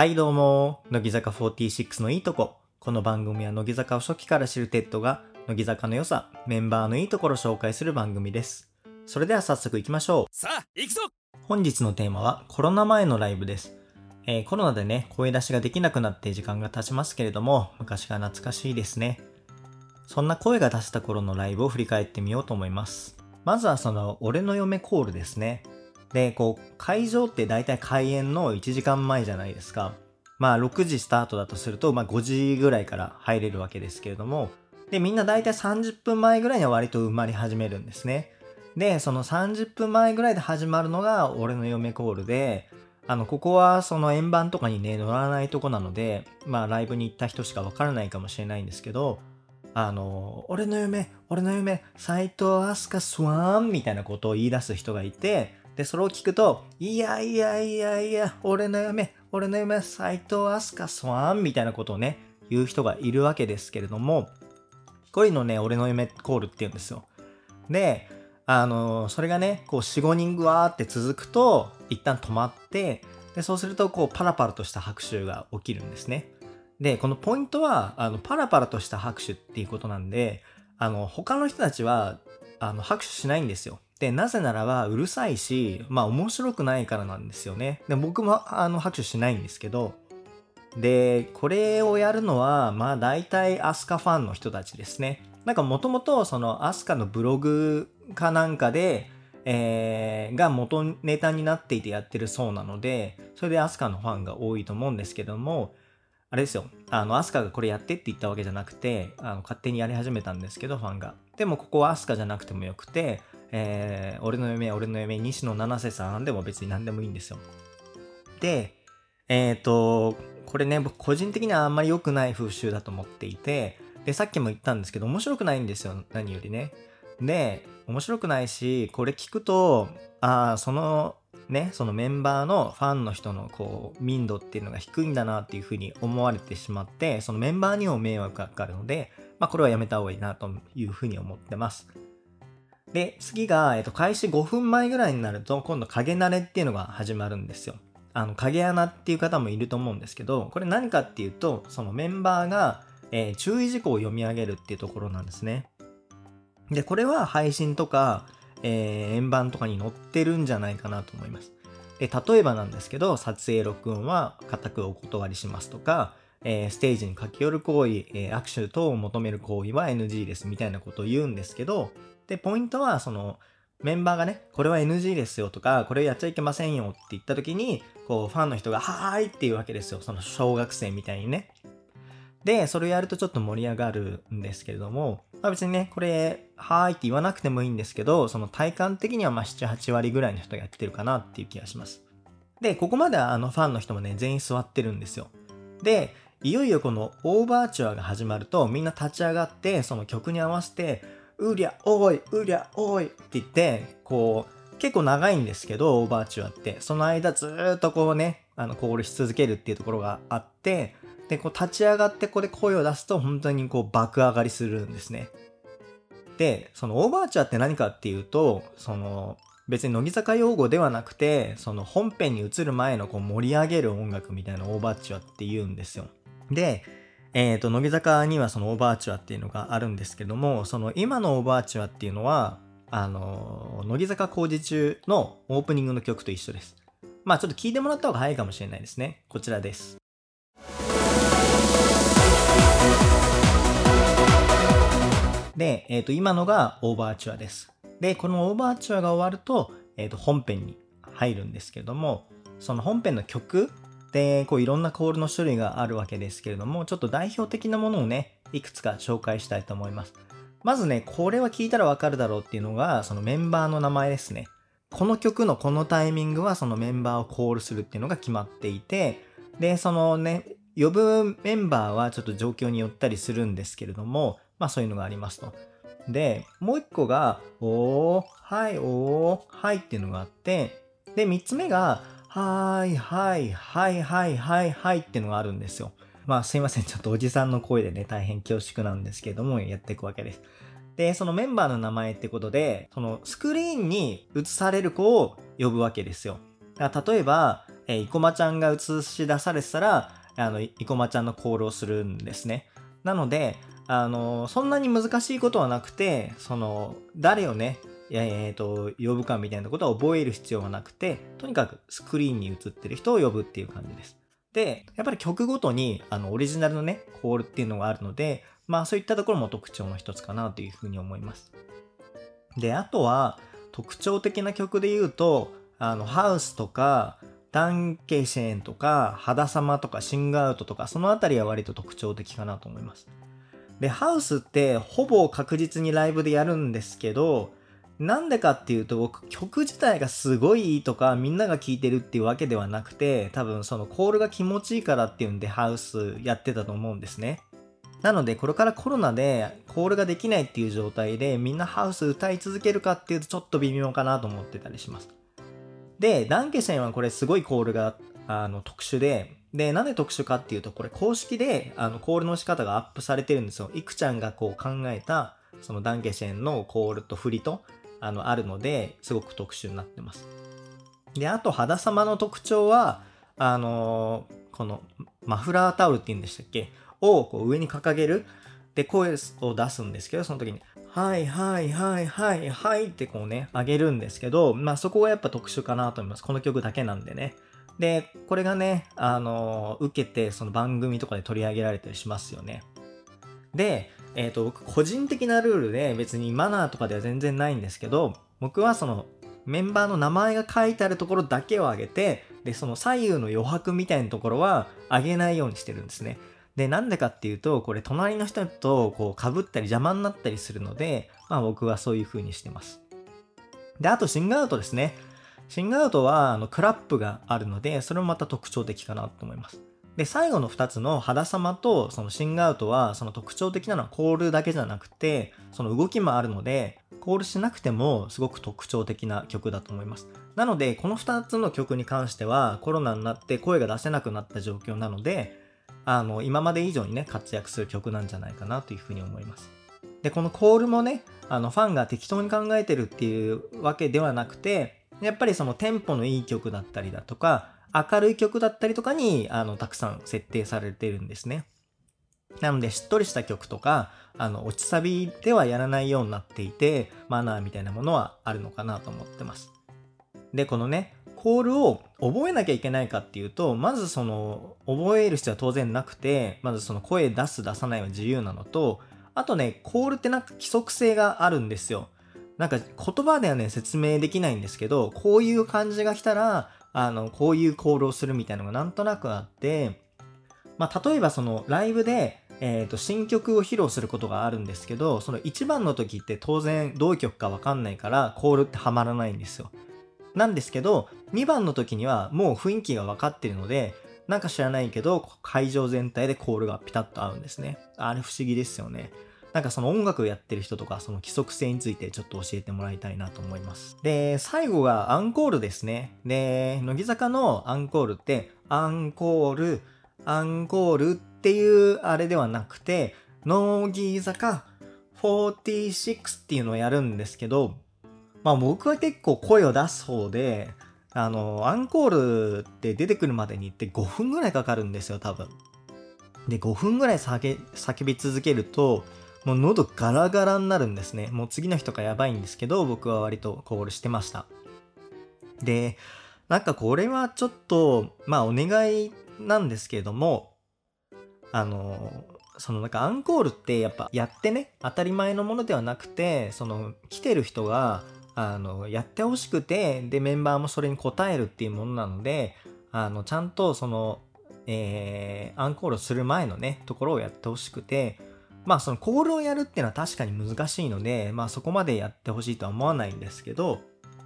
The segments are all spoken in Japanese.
はいどうも、乃木坂46のいいとこ。この番組は乃木坂を初期から知るテッドが、乃木坂の良さ、メンバーのいいところを紹介する番組です。それでは早速行きましょう。さあ行くぞ本日のテーマはコロナ前のライブです。えーコロナでね、声出しができなくなって時間が経ちますけれども、昔が懐かしいですね。そんな声が出した頃のライブを振り返ってみようと思います。まずはその、俺の嫁コールですね。で、こう、会場って大体開演の1時間前じゃないですか。まあ、6時スタートだとすると、まあ、5時ぐらいから入れるわけですけれども、で、みんな大体30分前ぐらいには割と埋まり始めるんですね。で、その30分前ぐらいで始まるのが俺の嫁コールで、あの、ここはその円盤とかにね、乗らないとこなので、まあライブに行った人しかわからないかもしれないんですけど、あの、俺の嫁、俺の嫁、斎藤飛鳥スワンみたいなことを言い出す人がいて、で、それを聞くと、いやいやいやいや、俺の嫁、俺の嫁、斎藤飛鳥スワンみたいなことをね、言う人がいるわけですけれども、こういうのね、俺の嫁コールって言うんですよ。で、あのそれがね、こう4、5人ぐわーって続くと、一旦止まって、で、そうすると、こう、パラパラとした拍手が起きるんですね。で、このポイントは、あの、パラパラとした拍手っていうことなんで、あの、他の人たちは、あの、拍手しないんですよ。で、なぜならば、うるさいし、まあ、面白くないからなんですよね。で、僕も、あの、拍手しないんですけど、で、これをやるのは、まあ大体アスカファンの人たちですね。なんかもともとそのアスカのブログかなんかで、えーが元ネタになっていてやってるそうなので、それでアスカのファンが多いと思うんですけども、あれですよ。あの、アスカがこれやってって言ったわけじゃなくて、あの勝手にやり始めたんですけど、ファンが。でもここはアスカじゃなくてもよくて、えー俺の嫁、俺の嫁、西野七瀬さんでも別に何でもいいんですよ。で、えっ、と、これね、僕個人的にはあんまり良くない風習だと思っていて、で、さっきも言ったんですけど、面白くないんですよ、何よりね。で、面白くないし、これ聞くと、ああ、その、ね、そのメンバーのファンの人のこう民度っていうのが低いんだなっていうふうに思われてしまって、そのメンバーにも迷惑がかかるので、まあこれはやめた方がいいなというふうに思ってます。で、次が、えっと、開始5分前ぐらいになると、今度影慣れっていうのが始まるんですよ。あの、影穴っていう方もいると思うんですけど、これ何かっていうと、そのメンバーが、えー注意事項を読み上げるっていうところなんですね。で、これは配信とか、えー円盤とかに載ってるんじゃないかなと思います。で例えばなんですけど、撮影録音は固くお断りしますとか、えーステージに駆け寄る行為、えー握手等を求める行為は NG ですみたいなことを言うんですけど、で、ポイントは、その、メンバーがね、これは NG ですよとか、これをやっちゃいけませんよって言った時に、こう、ファンの人が、はーいっていうわけですよ。その小学生みたいにね。で、それをやるとちょっと盛り上がるんですけれども、まあ別にね、これ、はーいって言わなくてもいいんですけど、その体感的にはまあ7、8割ぐらいの人がやってるかなっていう気がします。で、ここまではあのファンの人もね、全員座ってるんですよ。で、いよいよこのオーバーチュアが始まると、みんな立ち上がって、その曲に合わせて、うりゃおい、うりゃおいって言って、こう、結構長いんですけど、オーバーチュアって。その間ずっとこうね、あの、コールし続けるっていうところがあって、で、こう立ち上がってここで声を出すと、本当にこう爆上がりするんですね。で、そのオーバーチュアって何かっていうと、その、別に乃木坂用語ではなくて、その本編に移る前のこう盛り上げる音楽みたいなオーバーチュアって言うんですよ。で、えっ、と、乃木坂にはそのオーバーチュアっていうのがあるんですけども、その今のオーバーチュアっていうのは、あの、乃木坂工事中のオープニングの曲と一緒です。まあちょっと聞いてもらった方が早いかもしれないですね。こちらです。で、えっ、と、今のがオーバーチュアです。で、このオーバーチュアが終わると、えっ、と、本編に入るんですけども、その本編の曲で、こういろんなコールの種類があるわけですけれども、ちょっと代表的なものをね、いくつか紹介したいと思います。まずね、これは聞いたらわかるだろうっていうのが、そのメンバーの名前ですね。この曲のこのタイミングはそのメンバーをコールするっていうのが決まっていて、で、そのね、呼ぶメンバーはちょっと状況によったりするんですけれども、まあそういうのがありますと。で、もう一個が、おー、はい、おー、はいっていうのがあって、で、三つ目が、はい、はい、はい、はい、はい、はいっていうのがあるんですよ。まあすいません、ちょっとおじさんの声でね、大変恐縮なんですけども、やっていくわけです。で、そのメンバーの名前ってことで、そのスクリーンに映される子を呼ぶわけですよ。だ例えば、えー、生駒ちゃんが映し出されてたら、あの、生駒ちゃんのコールをするんですね。なので、あの、そんなに難しいことはなくて、その、誰をね、えーと、呼ぶかみたいなことは覚える必要はなくて、とにかくスクリーンに映ってる人を呼ぶっていう感じです。で、やっぱり曲ごとにあのオリジナルのね、コールっていうのがあるので、まあそういったところも特徴の一つかなというふうに思います。で、あとは特徴的な曲で言うと、あの、ハウスとか、ダンケシェーンとか、肌様とか、シングアウトとか、そのあたりは割と特徴的かなと思います。で、ハウスってほぼ確実にライブでやるんですけど、なんでかっていうと僕曲自体がすごいいいとかみんなが聴いてるっていうわけではなくて多分そのコールが気持ちいいからっていうんでハウスやってたと思うんですね。なのでこれからコロナでコールができないっていう状態でみんなハウス歌い続けるかっていうとちょっと微妙かなと思ってたりします。で、ダンケシェンはこれすごいコールがあの特殊で、で、なんで特殊かっていうとこれ公式であのコールの仕方がアップされてるんですよ。いくちゃんがこう考えたそのダンケシェンのコールと振りとあのあるのですごく特殊になってます。であと肌様の特徴はあのー、このマフラータオルって言うんでしたっけ？をこう上に掲げる。で声を出すんですけどその時に「はいはいはいはいはい」ってこうね上げるんですけどまあそこがやっぱ特殊かなと思います。この曲だけなんでね。でこれがねあのー、受けてその番組とかで取り上げられたりしますよね。でえっ、ー、と、僕個人的なルールで別にマナーとかでは全然ないんですけど、僕はそのメンバーの名前が書いてあるところだけを上げて、で、その左右の余白みたいなところは上げないようにしてるんですね。で、なんでかっていうと、これ隣の人とこう被ったり邪魔になったりするので、まあ僕はそういう風にしてます。で、あとシングアウトですね。シングアウトはあのクラップがあるので、それもまた特徴的かなと思います。で、最後の2つの肌様とそのシングアウトは、その特徴的なのはコールだけじゃなくて、その動きもあるので、コールしなくてもすごく特徴的な曲だと思います。なので、この2つの曲に関しては、コロナになって声が出せなくなった状況なので、あの、今まで以上にね、活躍する曲なんじゃないかなというふうに思います。で、このコールもね、あの、ファンが適当に考えてるっていうわけではなくて、やっぱりそのテンポのいい曲だったりだとか、明るい曲だったりとかに、あの、たくさん設定されてるんですね。なので、しっとりした曲とか、あの、落ちサビではやらないようになっていて、マナーみたいなものはあるのかなと思ってます。で、このね、コールを覚えなきゃいけないかっていうと、まずその、覚える必要は当然なくて、まずその声出す出さないは自由なのと、あとね、コールってなんか規則性があるんですよ。なんか言葉ではね、説明できないんですけど、こういう感じが来たら、あの、こういうコールをするみたいなのがなんとなくあって、まあ、例えばそのライブで、えっ、ー、と、新曲を披露することがあるんですけど、その1番の時って当然どういう曲かわかんないからコールってはまらないんですよ。なんですけど、2番の時にはもう雰囲気が分かってるので、なんか知らないけど、会場全体でコールがピタッと合うんですね。あれ不思議ですよね。なんかその音楽をやってる人とか、その規則性についてちょっと教えてもらいたいなと思います。で、最後がアンコールですね。で、乃木坂のアンコールって、アンコール、アンコールっていうあれではなくて、乃木坂46っていうのをやるんですけど、まあ僕は結構声を出す方で、あの、アンコールって出てくるまでにって5分ぐらいかかるんですよ、多分。で、5分ぐらい叫び続けると、もう喉ガラガラになるんですね。もう次の日とかやばいんですけど、僕は割とコールしてました。で、なんかこれはちょっと、まあお願いなんですけれども、あの、そのなんかアンコールってやっぱやってね、当たり前のものではなくて、その来てる人が、あの、やってほしくて、で、メンバーもそれに応えるっていうものなので、あの、ちゃんとその、えー、アンコールする前のね、ところをやってほしくて、まあそのコールをやるっていうのは確かに難しいので、まあそこまでやってほしいとは思わないんですけど、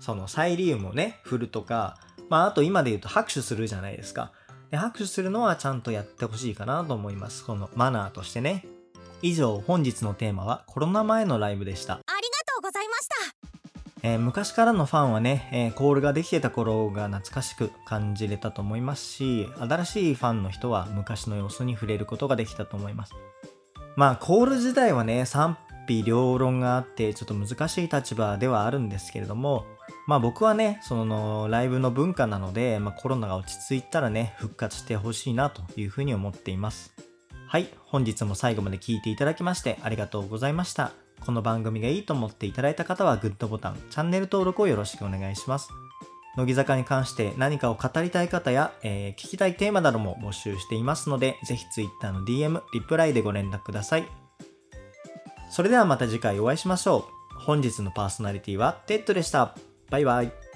そのサイリウムをね、振るとか、まああと今で言うと拍手するじゃないですか。で、拍手するのはちゃんとやってほしいかなと思います。このマナーとしてね。以上、本日のテーマはコロナ前のライブでした。ありがとうございました。えー、昔からのファンはね、えー、コールができてた頃が懐かしく感じれたと思いますし、新しいファンの人は昔の様子に触れることができたと思います。まあ、コール自体はね、賛否両論があって、ちょっと難しい立場ではあるんですけれども、まあ僕はね、そのライブの文化なので、まあ、コロナが落ち着いたらね、復活してほしいなというふうに思っています。はい、本日も最後まで聞いていただきましてありがとうございました。この番組がいいと思っていただいた方はグッドボタン、チャンネル登録をよろしくお願いします。乃木坂に関して何かを語りたい方や、えー、聞きたいテーマなども募集していますので、ぜひ Twitter の DM、リプライでご連絡ください。それではまた次回お会いしましょう。本日のパーソナリティはテッドでした。バイバイ。